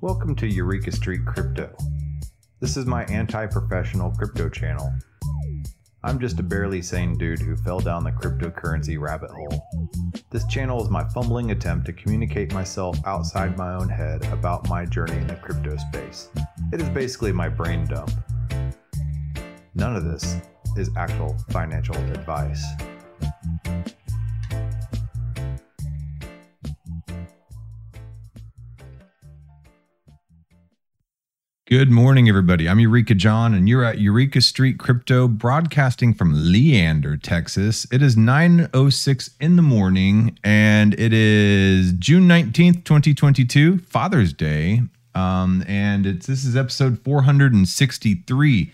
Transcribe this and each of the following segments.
Welcome to Eureka Street Crypto. This is my anti professional crypto channel. I'm just a barely sane dude who fell down the cryptocurrency rabbit hole. This channel is my fumbling attempt to communicate myself outside my own head about my journey in the crypto space. It is basically my brain dump. None of this is actual financial advice. Good morning, everybody. I'm Eureka John, and you're at Eureka Street Crypto, broadcasting from Leander, Texas. It is 9:06 in the morning, and it is June 19th, 2022, Father's Day. Um, and it's this is episode 463.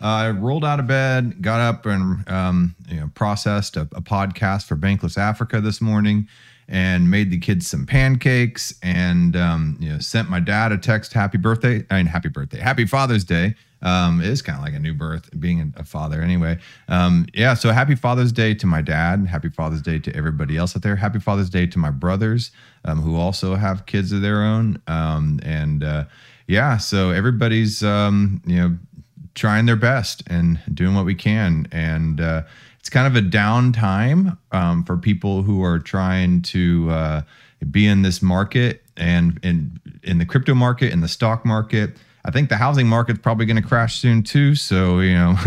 Uh, I rolled out of bed, got up, and um, you know, processed a, a podcast for Bankless Africa this morning and made the kids some pancakes and um, you know sent my dad a text happy birthday i mean happy birthday happy father's day. Um, it is kind of like a new birth being a father anyway. Um, yeah so happy father's day to my dad happy father's day to everybody else out there happy father's day to my brothers um, who also have kids of their own. Um, and uh, yeah so everybody's um, you know trying their best and doing what we can. And uh, it's kind of a downtime um, for people who are trying to uh, be in this market and in in the crypto market in the stock market. I think the housing market's probably going to crash soon too. So you know.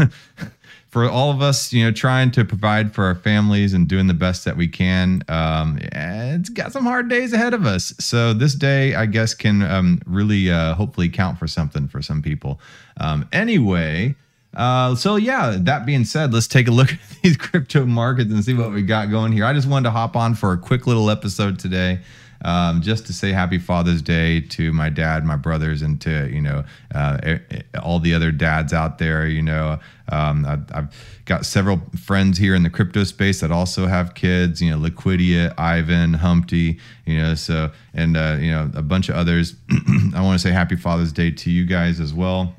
for all of us, you know, trying to provide for our families and doing the best that we can, um, it's got some hard days ahead of us. So this day, I guess, can um, really uh, hopefully count for something for some people. Um, anyway, uh, so yeah, that being said, let's take a look at these crypto markets and see what we got going here. I just wanted to hop on for a quick little episode today. Um, just to say happy Father's Day to my dad, my brothers, and to you know uh, all the other dads out there. You know, um, I've, I've, got several friends here in the crypto space that also have kids. You know, Liquidia, Ivan, Humpty. You know, so and uh, you know a bunch of others. I want to say happy Father's Day to you guys as well.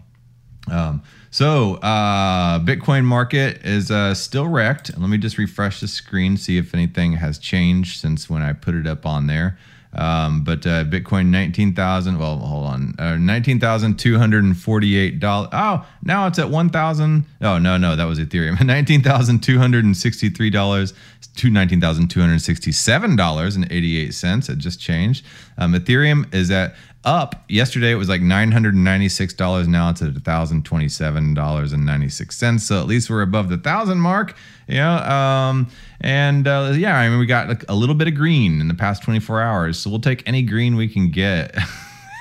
Um, so, uh, Bitcoin market is uh, still wrecked. Let me just refresh the screen, see if anything has changed since when I put it up on there. Um, but uh, Bitcoin nineteen thousand. Well, hold on, uh, nineteen thousand two hundred and forty-eight dollars. Oh, now it's at one thousand. Oh no, no, that was Ethereum. Nineteen thousand two hundred and sixty-three dollars to nineteen thousand two hundred sixty-seven dollars and eighty-eight cents. It just changed. Um, Ethereum is at up. Yesterday it was like $996 now it's at $1027.96 so at least we're above the thousand mark. Yeah um, and uh, yeah i mean we got like a little bit of green in the past 24 hours. So we'll take any green we can get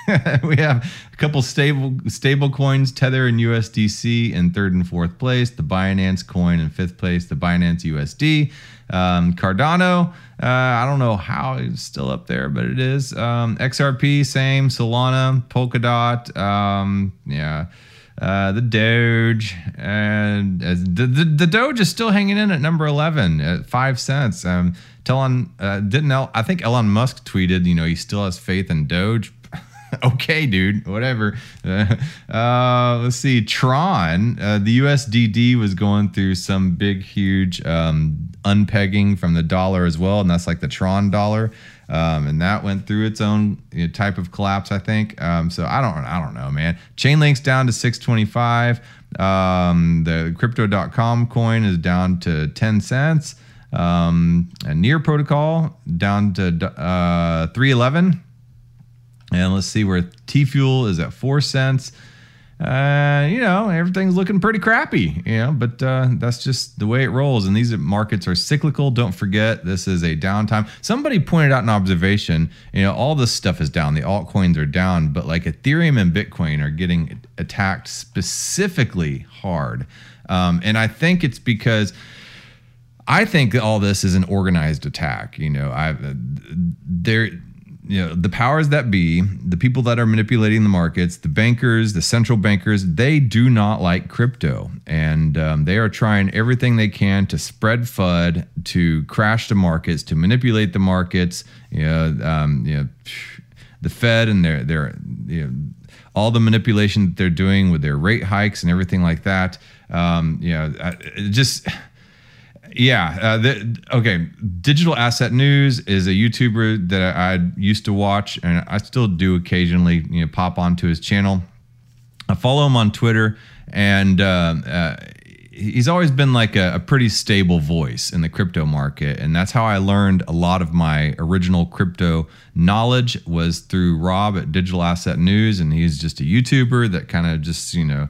we have a couple stable stable coins tether and usdc in third and fourth place the binance coin in fifth place the binance usd um, Cardano, uh, I don't know how it's still up there, but it is. Um, XRP, same. Solana, Polkadot, um, yeah. Uh, the Doge and uh, the, the, the Doge is still hanging in at number 11 at five cents. Um, Telon, uh, didn't El, I think Elon Musk tweeted, you know, he still has faith in Doge. okay, dude, whatever. Uh, let's see. Tron, uh, the USDD was going through some big, huge um, unpegging from the dollar as well, and that's like the Tron dollar. Um, and that went through its own you know, type of collapse, I think. Um, so I don't, I don't know, man. Chainlink's down to 625. Um, the Crypto.com coin is down to 10 cents. Um, and Near Protocol down to uh, 311. And let's see where T Fuel is at four cents. Uh, you know, everything's looking pretty crappy, you know, but uh, that's just the way it rolls. And these markets are cyclical. Don't forget, this is a downtime. Somebody pointed out an observation, you know, all this stuff is down. The altcoins are down, but like Ethereum and Bitcoin are getting attacked specifically hard. Um, and I think it's because. I think all this is an organized attack. You know, I there you know the powers that be the people that are manipulating the markets the bankers the central bankers they do not like crypto. And um, they are trying everything they can to spread fud to crash the markets to manipulate the markets. You know, um, you know the fed and their their you know all the manipulation that they're doing with their rate hikes and everything like that. Um, you know it just yeah. Uh, the, okay. Digital Asset News is a YouTuber that I, I used to watch, and I still do occasionally. You know, pop onto his channel. I follow him on Twitter, and uh, uh, he's always been like a, a, pretty stable voice in the crypto market, and that's how I learned a lot of my original crypto knowledge was through Rob at Digital Asset News, and he's just a YouTuber that kind of just you know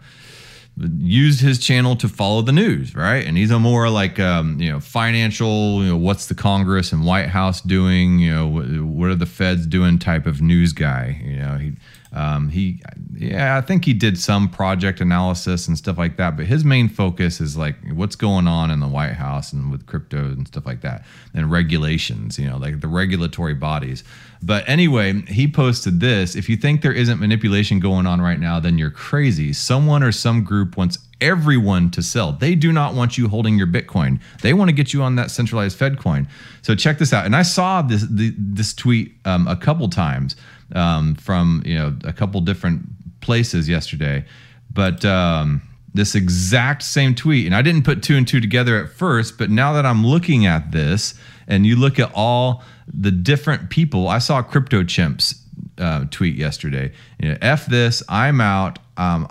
used his channel to follow the news, right? And he's a more like um, you know financial, you know, what's the Congress and White House doing, you know, what are the Feds doing type of news guy. You know, he um, he, yeah, I think he did some project analysis and stuff like that, but his main focus is like what's going on in the White House and with crypto and stuff like that, and regulations, you know, like the regulatory bodies. But anyway, he posted this. If you think there isn't manipulation going on right now, then you're crazy. Someone or some group wants everyone to sell. They do not want you holding your Bitcoin. They want to get you on that centralized Fed coin. So check this out. And I saw this the, this tweet um, a couple times um, from you know a couple different places yesterday, but um, this exact same tweet, and I didn't put two and two together at first, but now that I'm looking at this, and you look at all the different people, I saw Crypto Chimps uh, tweet yesterday. You know, F this, I'm out. Um,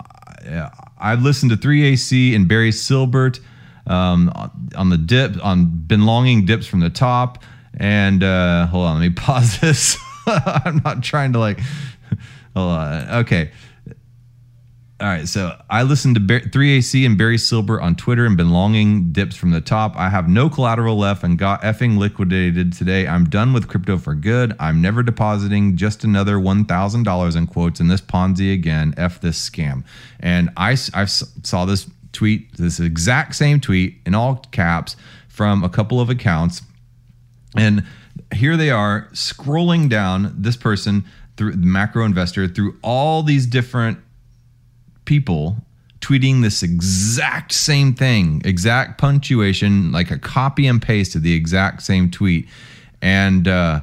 I listened to 3AC and Barry Silbert um, on the dip on been longing dips from the top. And uh, hold on, let me pause this. I'm not trying to like. Hold on. Okay. All right, so I listened to 3AC and Barry Silbert on Twitter and been longing dips from the top. I have no collateral left and got effing liquidated today. I'm done with crypto for good. I'm never depositing just another $1,000 in quotes in this Ponzi again. F this scam. And I, I saw this tweet, this exact same tweet in all caps from a couple of accounts. And here they are scrolling down this person through the macro investor through all these different people tweeting this exact same thing, exact punctuation, like a copy and paste of the exact same tweet. And, uh,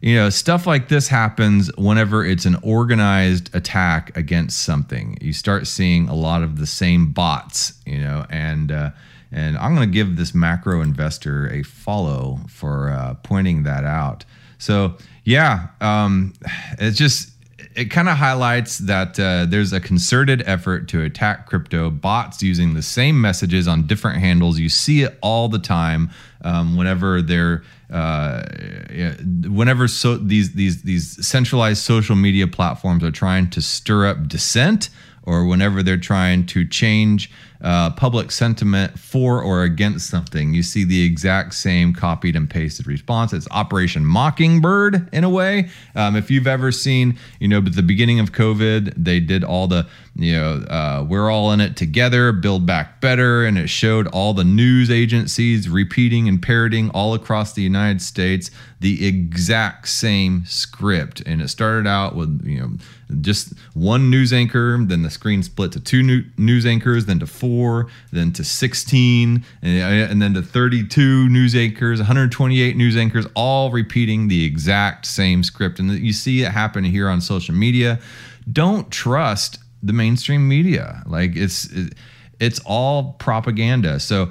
you know, stuff like this happens whenever it's an organized attack against something. You start seeing a lot of the same bots, you know, and, uh, and I'm going to give this macro investor a follow for uh, pointing that out. So, yeah, um, it's just, it kind of highlights that uh, there's a concerted effort to attack crypto bots using the same messages on different handles. You see it all the time um, whenever they're uh, whenever so these these these centralized social media platforms are trying to stir up dissent or whenever they're trying to change uh, public sentiment for or against something, you see the exact same copied and pasted response. It's Operation Mockingbird in a way. Um, if you've ever seen, you know, at the beginning of COVID, they did all the, you know, uh, we're all in it together, build back better. And it showed all the news agencies repeating and parroting all across the United States the exact same script. And it started out with, you know, just one news anchor, then the screen split to two new news anchors, then to four, then to 16, and, and then to 32 news anchors, 128 news anchors, all repeating the exact same script. And you see it happen here on social media. Don't trust the mainstream media. Like it's it's all propaganda. So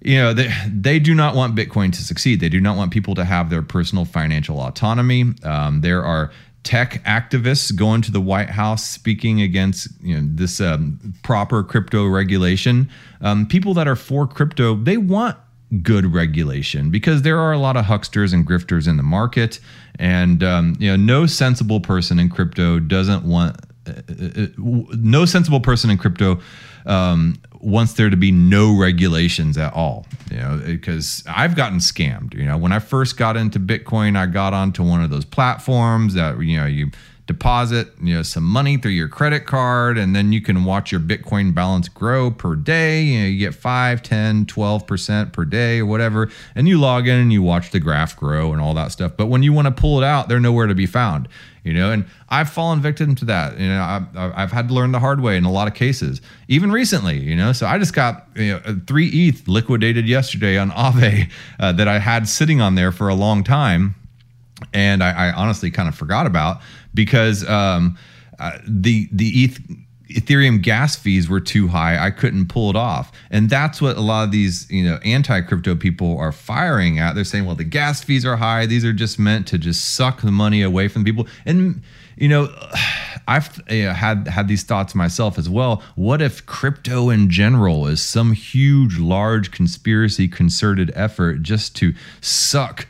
you know they, they do not want bitcoin to succeed they do not want people to have their personal financial autonomy um, there are tech activists going to the White House speaking against you know, this um, proper crypto regulation. Um, people that are for crypto, they want good regulation because there are a lot of hucksters and grifters in the market, and um, you know, no sensible person in crypto doesn't want. Uh, uh, uh no sensible person in crypto um, wants there to be no regulations at all. You know, because I've gotten scammed. You know, when I first got into Bitcoin, I got onto one of those platforms that you know you deposit you know some money through your credit card and then you can watch your bitcoin balance grow per day. You know you get 5 10 12% per day or whatever and you log in and you watch the graph grow and all that stuff. But when you want to pull it out they're nowhere to be found you know and i've fallen victim to that. You know I've, I've had to learn the hard way in a lot of cases even recently you know. So i just got you know, three eth liquidated yesterday on Aave uh, that i had sitting on there for a long time and I, I honestly kind of forgot about because um, uh, the the ETH Ethereum gas fees were too high. I couldn't pull it off. And that's what a lot of these, you know, anti-crypto people are firing at. They're saying, well, the gas fees are high. These are just meant to just suck the money away from people. And you know, I've you know, had had these thoughts myself as well. What if crypto in general is some huge, large conspiracy concerted effort just to suck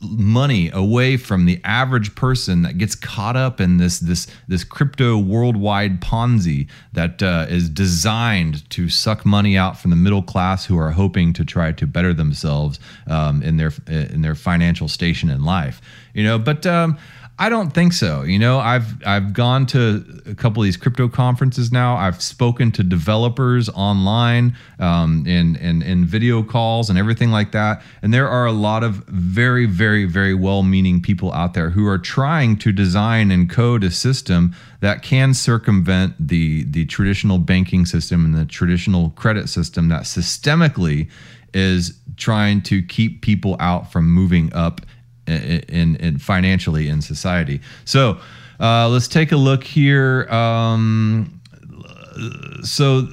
money away from the average person that gets caught up in this this this crypto worldwide Ponzi that uh, is designed to suck money out from the middle class who are hoping to try to better themselves um, in their in their financial station in life. You know, but um, I don't think so. You know, I've I've gone to a couple of these crypto conferences now. I've spoken to developers online um, in, in in video calls and everything like that. And there are a lot of very very very well-meaning people out there who are trying to design and code a system that can circumvent the the traditional banking system and the traditional credit system that systemically is trying to keep people out from moving up in, in financially in society. So uh, let's take a look here. Um, so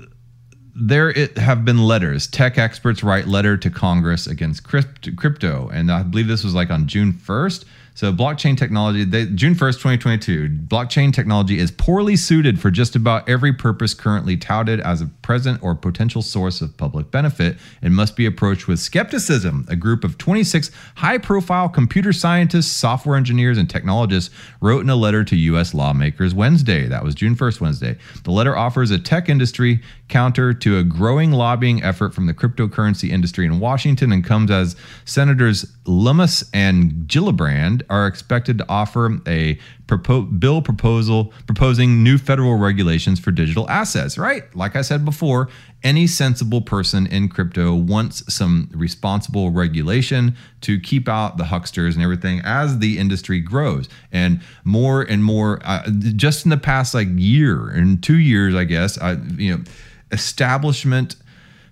there it have been letters. Tech experts write letter to Congress against crypto, and I believe this was like on June first. So blockchain technology, they, June 1st, 2022, blockchain technology is poorly suited for just about every purpose currently touted as a present or potential source of public benefit and must be approached with skepticism. A group of 26 high-profile computer scientists, software engineers, and technologists wrote in a letter to U.S. lawmakers Wednesday. That was June 1st, Wednesday. The letter offers a tech industry counter to a growing lobbying effort from the cryptocurrency industry in Washington and comes as Senators Lummis and Gillibrand are expected to offer a propo- bill proposal proposing new federal regulations for digital assets, right? Like I said before, any sensible person in crypto wants some responsible regulation to keep out the hucksters and everything as the industry grows and more and more uh, just in the past like year and 2 years I guess I you know establishment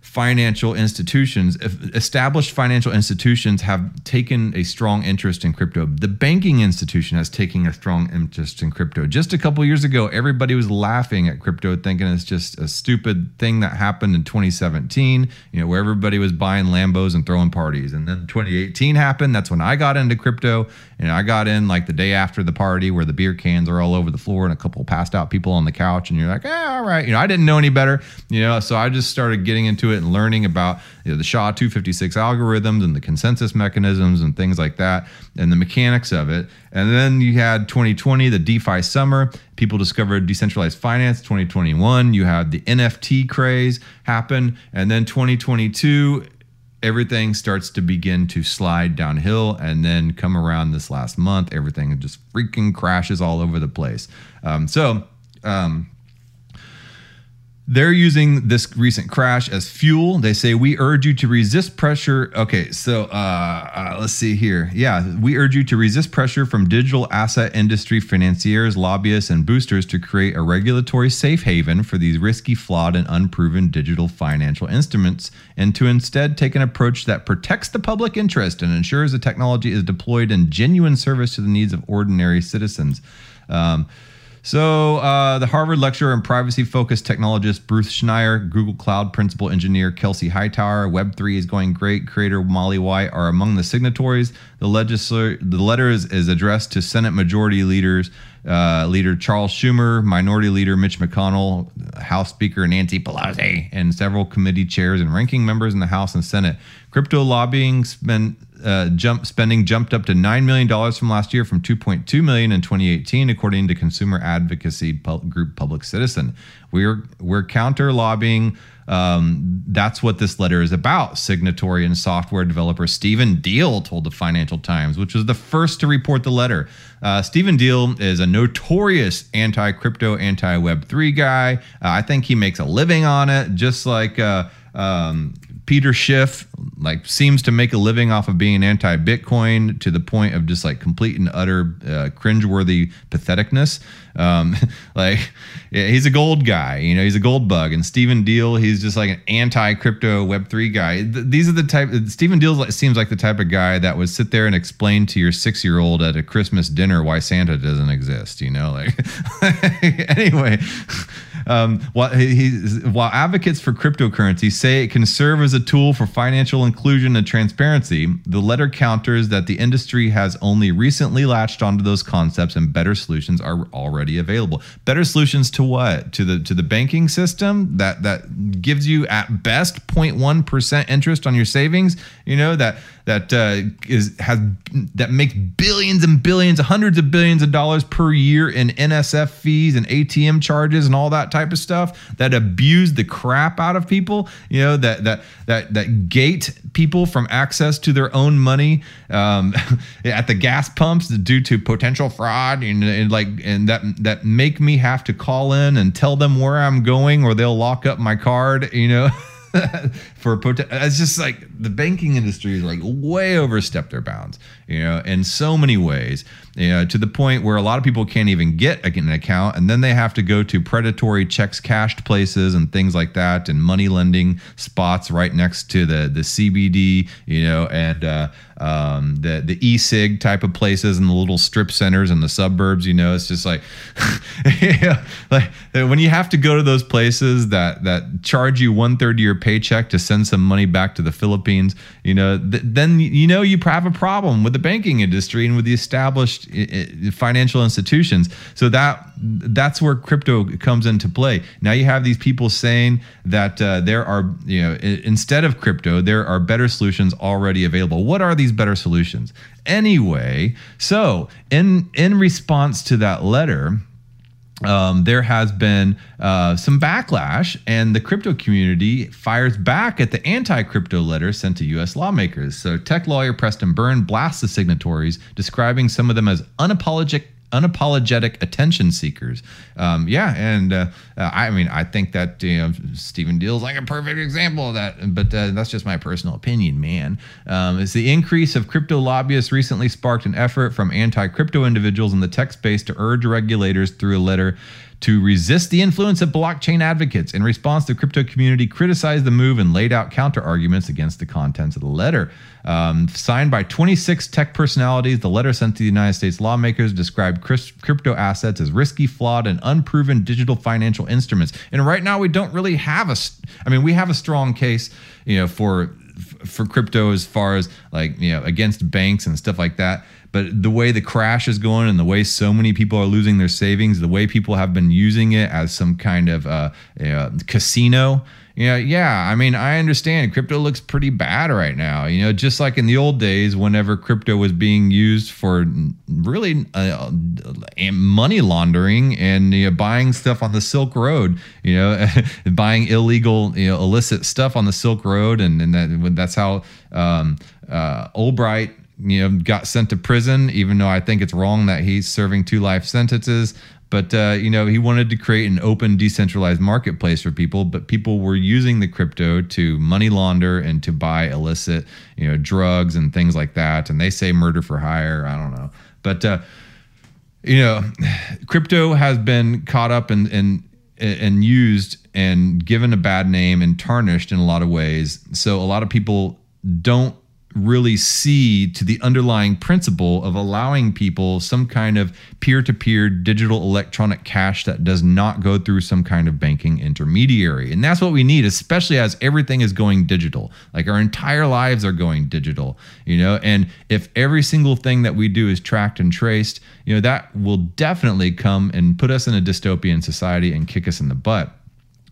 financial institutions, established financial institutions have taken a strong interest in crypto. The banking institution has taken a strong interest in crypto. Just a couple years ago, everybody was laughing at crypto, thinking it's just a stupid thing that happened in 2017, you know, where everybody was buying Lambos and throwing parties. And then 2018 happened. That's when I got into crypto. And I got in like the day after the party where the beer cans are all over the floor and a couple passed out people on the couch. And you're like, eh, all right. You know, I didn't know any better, you know, so I just started getting into it and learning about you know, the SHA 256 algorithms and the consensus mechanisms and things like that and the mechanics of it. And then you had 2020, the DeFi summer. People discovered decentralized finance. 2021, you had the NFT craze happen. And then 2022, everything starts to begin to slide downhill and then come around this last month everything just freaking crashes all over the place. Um, so um, they're using this recent crash as fuel. They say, We urge you to resist pressure. Okay, so uh, uh, let's see here. Yeah, we urge you to resist pressure from digital asset industry financiers, lobbyists, and boosters to create a regulatory safe haven for these risky, flawed, and unproven digital financial instruments, and to instead take an approach that protects the public interest and ensures the technology is deployed in genuine service to the needs of ordinary citizens. Um, so, uh, the Harvard lecturer and privacy focused technologist Bruce Schneier, Google Cloud principal engineer Kelsey Hightower, Web3 is going great, creator Molly White are among the signatories. The, legisl- the letter is, is addressed to Senate Majority Leaders uh, Leader Charles Schumer, Minority Leader Mitch McConnell, House Speaker Nancy Pelosi, and several committee chairs and ranking members in the House and Senate. Crypto lobbying spent uh, jump spending jumped up to nine million dollars from last year, from 2.2 million in 2018, according to consumer advocacy group Public Citizen. We're we're counter lobbying. Um, that's what this letter is about. Signatory and software developer Stephen Diehl told the Financial Times, which was the first to report the letter. Uh, Stephen Diehl is a notorious anti crypto, anti Web3 guy. Uh, I think he makes a living on it, just like. Uh, um, Peter Schiff like seems to make a living off of being anti-Bitcoin to the point of just like complete and utter uh, cringeworthy patheticness. Um, like yeah, he's a gold guy, you know, he's a gold bug. And Stephen Diehl, he's just like an anti-crypto Web3 guy. Th- these are the type. Stephen Diehl like, seems like the type of guy that would sit there and explain to your six-year-old at a Christmas dinner why Santa doesn't exist. You know, like anyway. Um, while, he, while advocates for cryptocurrency say it can serve as a tool for financial inclusion and transparency, the letter counters that the industry has only recently latched onto those concepts and better solutions are already available. Better solutions to what? To the to the banking system that that gives you at best 0.1% interest on your savings, you know, that that uh, is has that makes billions and billions, hundreds of billions of dollars per year in NSF fees and ATM charges and all that type of stuff that abuse the crap out of people. You know that that that that gate people from access to their own money um, at the gas pumps due to potential fraud and, and like and that that make me have to call in and tell them where I'm going or they'll lock up my card. You know. for it's just like the banking industry is like way overstepped their bounds you know in so many ways you know to the point where a lot of people can't even get an account and then they have to go to predatory checks cashed places and things like that and money lending spots right next to the the CBD you know and uh, um, the the e-cig type of places and the little strip centers in the suburbs. You know, it's just like, like when you have to go to those places that that charge you one third of your paycheck to send some money back to the Philippines. You know, th- then you know you have a problem with the banking industry and with the established financial institutions. So that that's where crypto comes into play. Now you have these people saying that uh, there are you know instead of crypto there are better solutions already available. What are these better solutions. Anyway, so in in response to that letter, um, there has been uh, some backlash, and the crypto community fires back at the anti crypto letter sent to U.S. lawmakers. So, tech lawyer Preston Byrne blasts the signatories, describing some of them as unapologetic unapologetic attention seekers. Um, yeah, and uh, uh, I mean, I think that you know Stephen like a perfect example of that. But uh, that's just my personal opinion, man. Um, is the increase of crypto lobbyists recently sparked an effort from anti-crypto individuals in the tech space to urge regulators through a letter to resist the influence of blockchain advocates. In response, the crypto community criticized the move and laid out counter arguments against the contents of the letter. Um, signed by 26 tech personalities, the letter sent to the United States lawmakers described crypto assets as risky, flawed, and unproven digital financial instruments. And right now, we don't really have a. I mean, we have a strong case, you know, for for crypto as far as like you know against banks and stuff like that but the way the crash is going and the way so many people are losing their savings, the way people have been using it as some kind of uh, uh, casino. Know, yeah, I mean, I understand crypto looks pretty bad right now. You know, just like in the old days, whenever crypto was being used for really uh, money laundering and you know, buying stuff on the Silk Road, you know, buying illegal, you know, illicit stuff on the Silk Road, and, and that, that's how um, uh, Ulbricht you know, got sent to prison, even though I think it's wrong that he's serving two life sentences. But uh, you know, he wanted to create an open, decentralized marketplace for people. But people were using the crypto to money launder and to buy illicit, you know, drugs and things like that. And they say murder for hire. I don't know, but uh, you know, crypto has been caught up and and and used and given a bad name and tarnished in a lot of ways. So a lot of people don't really see to the underlying principle of allowing people some kind of peer to peer digital electronic cash that does not go through some kind of banking intermediary. And that's what we need, especially as everything is going digital. Like our entire lives are going digital, you know? And if every single thing that we do is tracked and traced, you know, that will definitely come and put us in a dystopian society and kick us in the butt.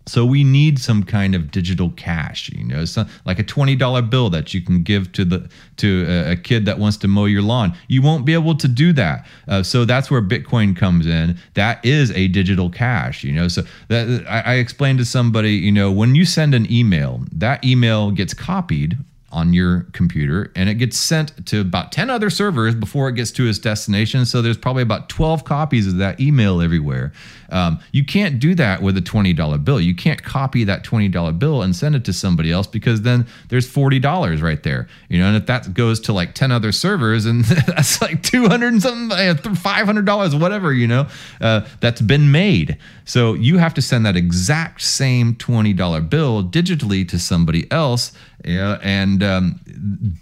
So we need some kind of digital cash, you know, some, like a twenty dollar bill that you can give to the to a, a, kid that wants to mow your lawn. You won't be able to do that. Uh, so that's where Bitcoin comes in. That is a digital cash, you know. So that I, I explained to somebody, you know, when you send an email, that email gets copied on your computer and it gets sent to about 10 other servers before it gets to its destination. So there's probably about 12 copies of that email everywhere. Um, you can't do that with a $20 bill. You can't copy that $20 bill and send it to somebody else because then there's $40 right there. You know, and if that goes to like 10 other servers and that's like 200 and something, $500, whatever, you know, uh, that's been made. So you have to send that exact same $20 bill digitally to somebody else. And um,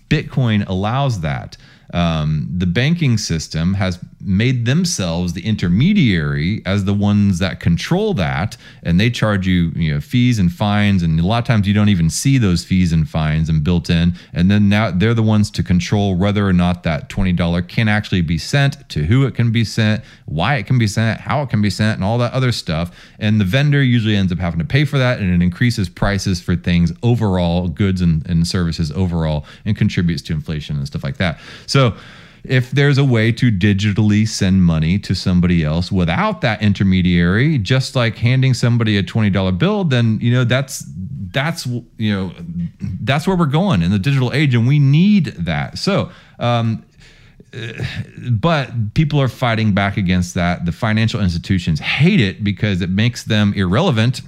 Bitcoin allows that. Um, the banking system has made themselves the intermediary as the ones that control that and they charge you you know fees and fines and a lot of times you don't even see those fees and fines and built in and then now they're the ones to control whether or not that $20 can actually be sent to who it can be sent why it can be sent how it can be sent and all that other stuff and the vendor usually ends up having to pay for that and it increases prices for things overall goods and, and services overall and contributes to inflation and stuff like that. So if there's a way to digitally send money to somebody else without that intermediary, just like handing somebody a $20 bill, then, you know, that's that's you know that's where we're going in the digital age and we need that. So um, but people are fighting back against that. The financial institutions hate it because it makes them irrelevant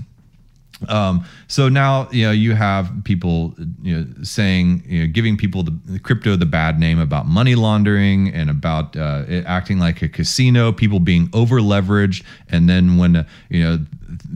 um, so now you know you have people you know saying you know giving people the, crypto the bad name about money laundering and about uh, acting like a casino, people being over leveraged, and then when uh, you know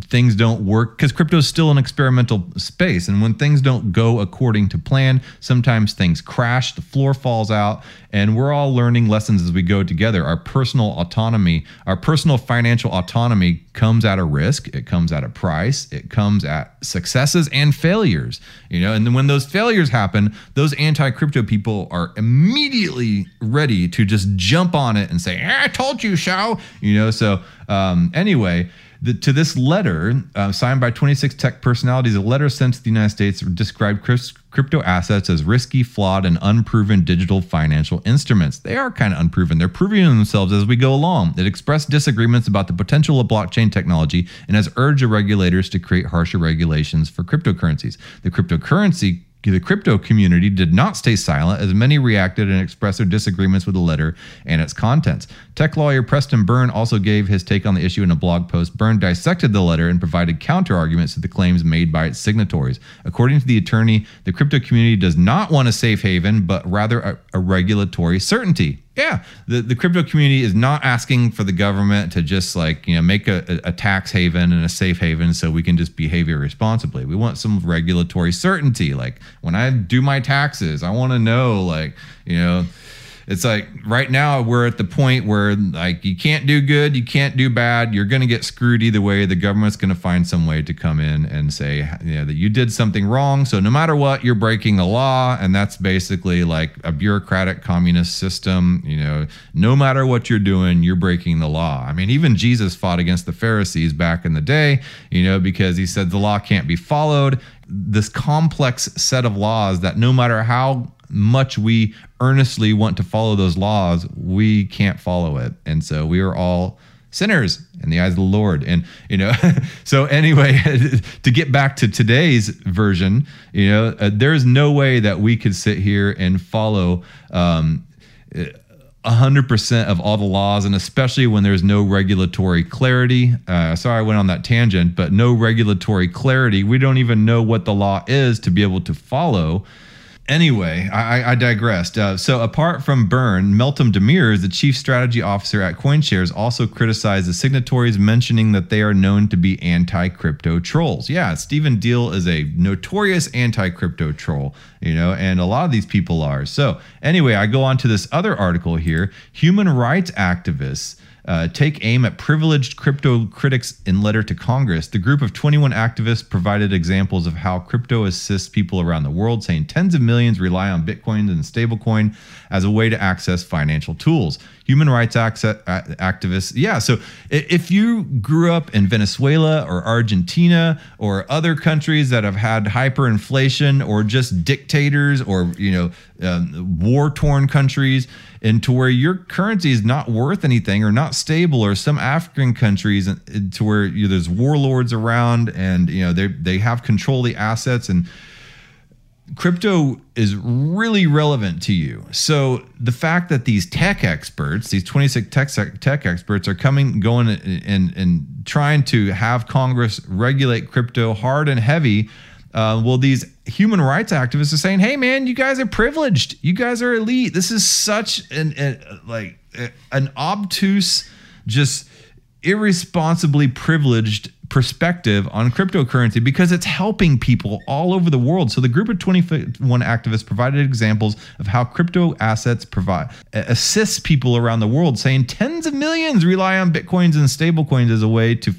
things don't work because crypto is still an experimental space and when things don't go according to plan sometimes things crash the floor falls out and we're all learning lessons as we go together. Our personal autonomy our personal financial autonomy comes at a risk it comes at a price it comes at successes and failures you know? And then when those failures happen those anti-crypto people are immediately ready to just jump on it and say i told you so you know? So um, anyway the, to this letter, uh, signed by 26 tech personalities, a letter sent to the United States described crypto assets as risky, flawed, and unproven digital financial instruments. They are kind of unproven. They're proving themselves as we go along. It expressed disagreements about the potential of blockchain technology and has urged regulators to create harsher regulations for cryptocurrencies. The cryptocurrency the crypto community did not stay silent as many reacted and expressed their disagreements with the letter and its contents. Tech lawyer Preston Byrne also gave his take on the issue in a blog post. Byrne dissected the letter and provided counter arguments to the claims made by its signatories. According to the attorney, the crypto community does not want a safe haven, but rather a, a regulatory certainty. Yeah, the, the crypto community is not asking for the government to just like, you know, make a, a tax haven and a safe haven so we can just behave irresponsibly. We want some regulatory certainty. Like when I do my taxes, I want to know, like, you know, it's like right now we're at the point where like you can't do good, you can't do bad. You're going to get screwed either way. The government's going to find some way to come in and say you know, that you did something wrong. So no matter what, you're breaking the law, and that's basically like a bureaucratic communist system. You know, no matter what you're doing, you're breaking the law. I mean, even Jesus fought against the Pharisees back in the day. You know, because he said the law can't be followed. This complex set of laws that no matter how much we earnestly want to follow those laws, we can't follow it. And so we are all sinners in the eyes of the Lord. And, you know, so anyway, to get back to today's version, you know, uh, there's no way that we could sit here and follow. Um, 100% of all the laws, and especially when there's no regulatory clarity. Uh, sorry, I went on that tangent, but no regulatory clarity. We don't even know what the law is to be able to follow. Anyway, I, I digressed. Uh, so, apart from Byrne, Meltem Demirors, the chief strategy officer at CoinShares, also criticized the signatories, mentioning that they are known to be anti crypto trolls. Yeah, Stephen Diehl is a notorious anti crypto troll, you know, and a lot of these people are. So, anyway, I go on to this other article here. Human rights activists uh, take aim at privileged crypto critics in letter to Congress. The group of 21 activists provided examples of how crypto assists people around the world, saying tens of millions rely on Bitcoin and stablecoin as a way to access financial tools. Human rights access, activists, yeah. So if you grew up in Venezuela or Argentina or other countries that have had hyperinflation or just dictators or you know um, war torn countries, and to where your currency is not worth anything or not stable, or some African countries to where you know, there's warlords around and you know they they have control of the assets and crypto is really relevant to you. So the fact that these tech experts, these 26 tech tech experts are coming going and and trying to have Congress regulate crypto hard and heavy uh, well, these human rights activists are saying, "Hey, man, you guys are privileged. You guys are elite. This is such an, like an obtuse, just irresponsibly privileged perspective on cryptocurrency because it's helping people all over the world. So the group of 21 activists provided examples of how crypto assets provide assists people around the world, saying tens of millions rely on bitcoins and stablecoins as a way to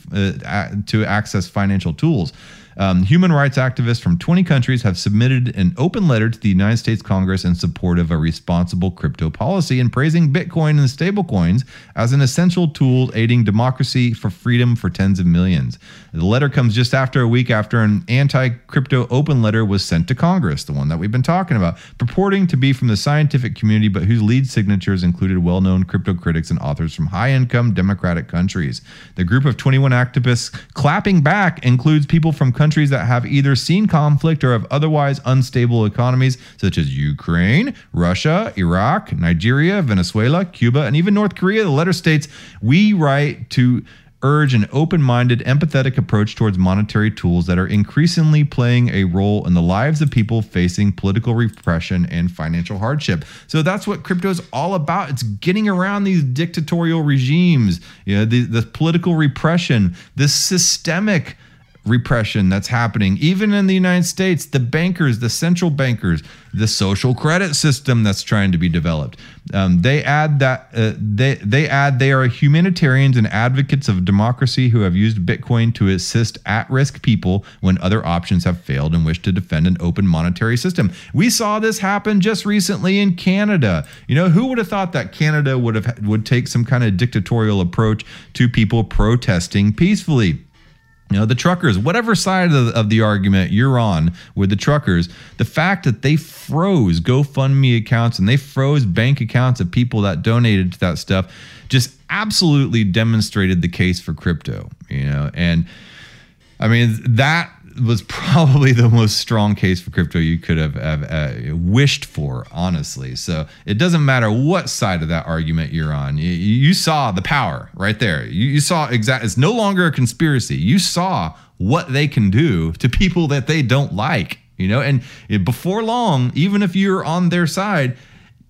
uh, to access financial tools. Um, human rights activists from 20 countries have submitted an open letter to the United States Congress in support of a responsible crypto policy and praising Bitcoin and stablecoins as an essential tool aiding democracy for freedom for tens of millions. The letter comes just after a week after an anti crypto open letter was sent to Congress, the one that we've been talking about, purporting to be from the scientific community, but whose lead signatures included well known crypto critics and authors from high income democratic countries. The group of 21 activists clapping back includes people from countries countries that have either seen conflict or have otherwise unstable economies, such as Ukraine, Russia, Iraq, Nigeria, Venezuela, Cuba, and even North Korea. The letter states We write to urge an open minded, empathetic approach towards monetary tools that are increasingly playing a role in the lives of people facing political repression and financial hardship. So that's what crypto is all about. It's getting around these dictatorial regimes, you know, the, the political repression, this systemic repression that's happening even in the United States the bankers the central bankers the social credit system that's trying to be developed. Um, they add that uh, they they add they are humanitarians and advocates of democracy who have used bitcoin to assist at-risk people when other options have failed and wish to defend an open monetary system. We saw this happen just recently in Canada. You know who would have thought that Canada would have would take some kind of dictatorial approach to people protesting peacefully you know the truckers whatever side of the, of the, argument you're on with the truckers the fact that they froze gofundme accounts and they froze bank accounts of people that donated to that stuff just absolutely demonstrated the case for crypto you know? And i mean that was probably the most strong case for crypto you could have, have uh, wished for, honestly. So it doesn't matter what side of that argument you're on. You, you saw the power right there. You, you saw exactly. It's no longer a conspiracy. You saw what they can do to people that they don't like. You know, and before long, even if you're on their side,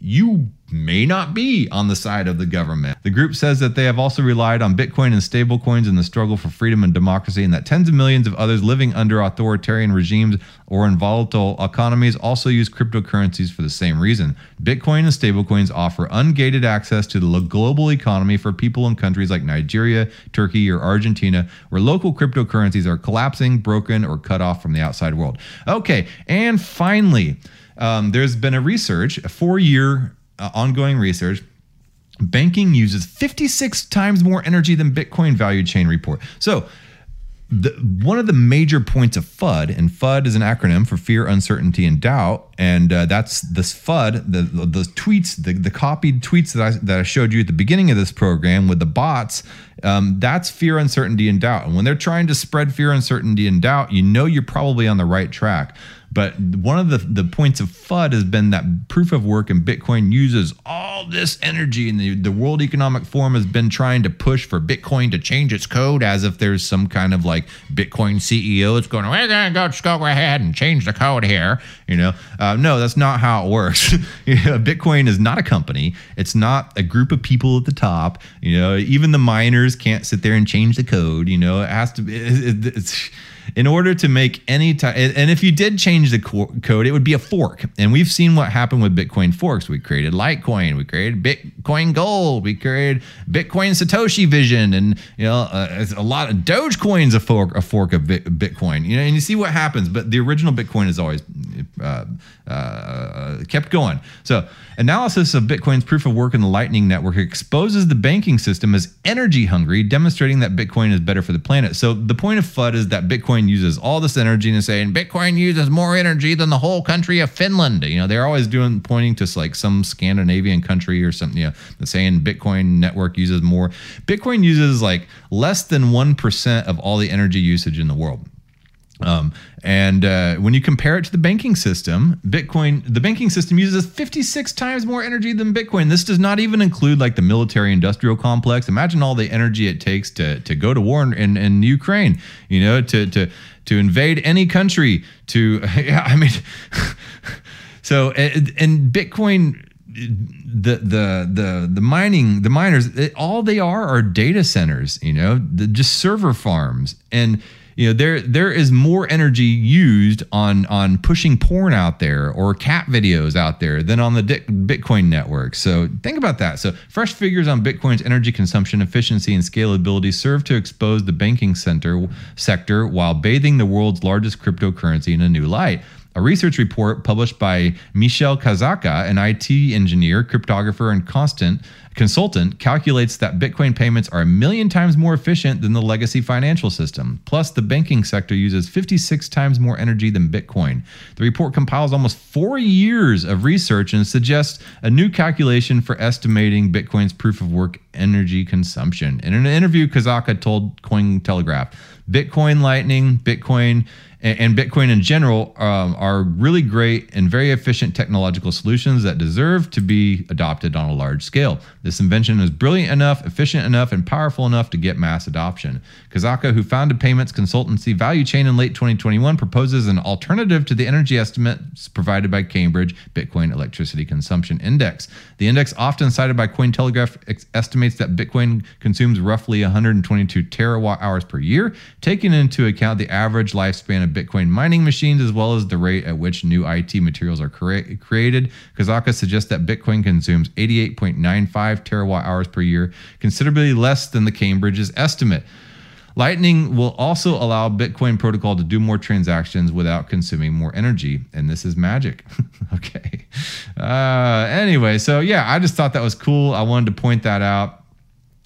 you may not be on the side of the government. The group says that they have also relied on Bitcoin and stablecoins in the struggle for freedom and democracy, and that tens of millions of others living under authoritarian regimes or in volatile economies also use cryptocurrencies for the same reason. Bitcoin and stablecoins offer ungated access to the global economy for people in countries like Nigeria, Turkey, or Argentina, where local cryptocurrencies are collapsing, broken, or cut off from the outside world. Okay, and finally, um, there's been a research, a four year uh, ongoing research. Banking uses 56 times more energy than Bitcoin value chain report. So, the, one of the major points of FUD, and FUD is an acronym for fear, uncertainty, and doubt, and uh, that's this FUD, the, the, the tweets, the, the copied tweets that I, that I showed you at the beginning of this program with the bots. Um, that's fear, uncertainty, and doubt. And when they're trying to spread fear, uncertainty, and doubt, you know you're probably on the right track. But one of the, the points of FUD has been that proof of work and Bitcoin uses all this energy, and the, the World Economic Forum has been trying to push for Bitcoin to change its code as if there's some kind of like Bitcoin CEO that's going, we're going to go, go ahead and change the code here. You know, uh, no, that's not how it works. Bitcoin is not a company, it's not a group of people at the top. You know, even the miners can't sit there and change the code. You know, it has to be, it, it's, in order to make any time, and if you did change the code, it would be a fork. And we've seen what happened with Bitcoin forks. We created Litecoin, we created Bitcoin Gold, we created Bitcoin Satoshi Vision, and you know uh, a lot of Dogecoin's a fork, a fork of Bitcoin. You know, and you see what happens. But the original Bitcoin is always uh, uh, kept going. So, analysis of Bitcoin's proof of work in the Lightning Network exposes the banking system as energy hungry, demonstrating that Bitcoin is better for the planet. So, the point of FUD is that Bitcoin uses all this energy and saying Bitcoin uses more energy than the whole country of Finland. You know, they're always doing pointing to like some Scandinavian country or something, you know, saying Bitcoin network uses more. Bitcoin uses like less than 1% of all the energy usage in the world. Um, and uh, when you compare it to the banking system, Bitcoin, the banking system uses 56 times more energy than Bitcoin. This does not even include like the military industrial complex. Imagine all the energy it takes to, to go to war in, in, in Ukraine, you know, to, to, to invade any country, to, yeah, I mean, so, and, and Bitcoin, the the the the mining the miners it, all they are are data centers you know the, just server farms and you know there there is more energy used on on pushing porn out there or cat videos out there than on the bitcoin network. So think about that. So fresh figures on bitcoin's energy consumption efficiency and scalability serve to expose the banking center sector while bathing the world's largest cryptocurrency in a new light a research report published by Michel Khazzaka, an IT engineer, cryptographer, and constant consultant, calculates that Bitcoin payments are a million times more efficient than the legacy financial system. Plus, the banking sector uses 56 times more energy than Bitcoin. The report compiles almost four years of research and suggests a new calculation for estimating Bitcoin's proof of work energy consumption. In an interview, Kazaka told Cointelegraph, Bitcoin Lightning, Bitcoin and, Bitcoin in general um, are really great and very efficient technological solutions that deserve to be adopted on a large scale. This invention is brilliant enough, efficient enough, and powerful enough to get mass adoption. Khazzaka, who founded payments consultancy Value Chain in late 2021, proposes an alternative to the energy estimates provided by Cambridge Bitcoin Electricity Consumption Index. The index, often cited by Cointelegraph, estimates that Bitcoin consumes roughly 122 terawatt hours per year, taking into account the average lifespan of Bitcoin mining machines as well as the rate at which new IT materials are crea- created. Khazzaka suggests that Bitcoin consumes 88.95 terawatt hours per year, considerably less than the Cambridge's estimate. Lightning will also allow Bitcoin protocol to do more transactions without consuming more energy. And this is magic. okay. Uh, anyway, so yeah, I just thought that was cool. I wanted to point that out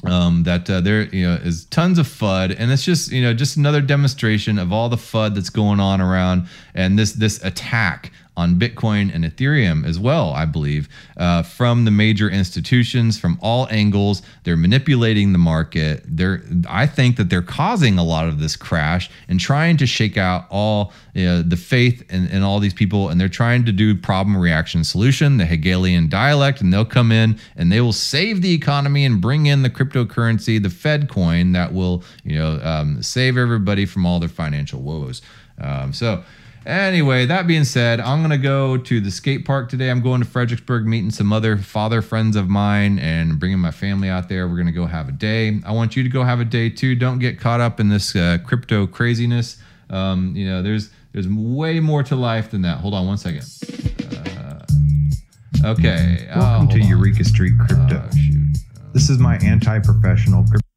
um, that uh, there you know is tons of FUD, and it's just you know just another demonstration of all the FUD that's going on around, and this this attack on Bitcoin and Ethereum as well, I believe, uh, from the major institutions from all angles. They're manipulating the market. They're, I think that they're causing a lot of this crash and trying to shake out all you know, the faith in, in all these people. And they're trying to do problem reaction solution, the Hegelian dialect, and they'll come in and they will save the economy and bring in the cryptocurrency, the Fed coin that will, you know, um, save everybody from all their financial woes. Um, so, Anyway, that being said, I'm going to go to the skate park today. I'm going to Fredericksburg, meeting some other father friends of mine and bringing my family out there. We're going to go have a day. I want you to go have a day too. Don't get caught up in this uh, crypto craziness. Um, you know, there's there's way more to life than that. Hold on one second. Uh, okay. Welcome oh, to on. Eureka Street Crypto. Oh, this is my anti-professional crypto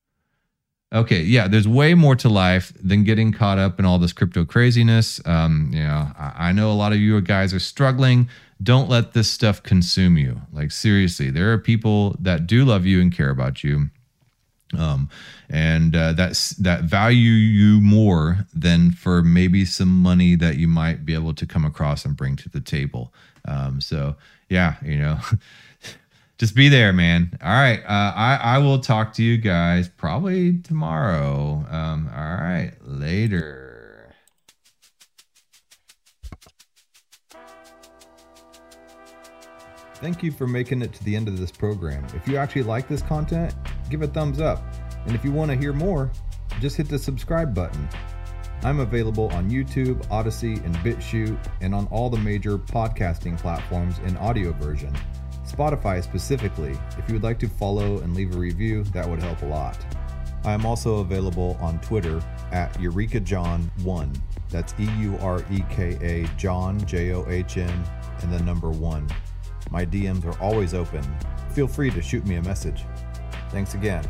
Okay, yeah, there's way more to life than getting caught up in all this crypto craziness. Um, you know, I, I know a lot of you guys are struggling. Don't let this stuff consume you. Like seriously, there are people that do love you and care about you, um, and uh, that's that value you more than for maybe some money that you might be able to come across and bring to the table. Um, so yeah, you know. just be there, man. All right. Uh, I, I will talk to you guys probably tomorrow. Um, all right. Later. Thank you for making it to the end of this program. If you actually like this content, give a thumbs up. And if you want to hear more, just hit the subscribe button. I'm available on YouTube, Odysee, and BitChute, and on all the major podcasting platforms in audio version. Spotify specifically. If you would like to follow and leave a review, that would help a lot. I am also available on Twitter at EurekaJohn1. That's E U R E K A John, J O H N, and the number one. My DMs are always open. Feel free to shoot me a message. Thanks again.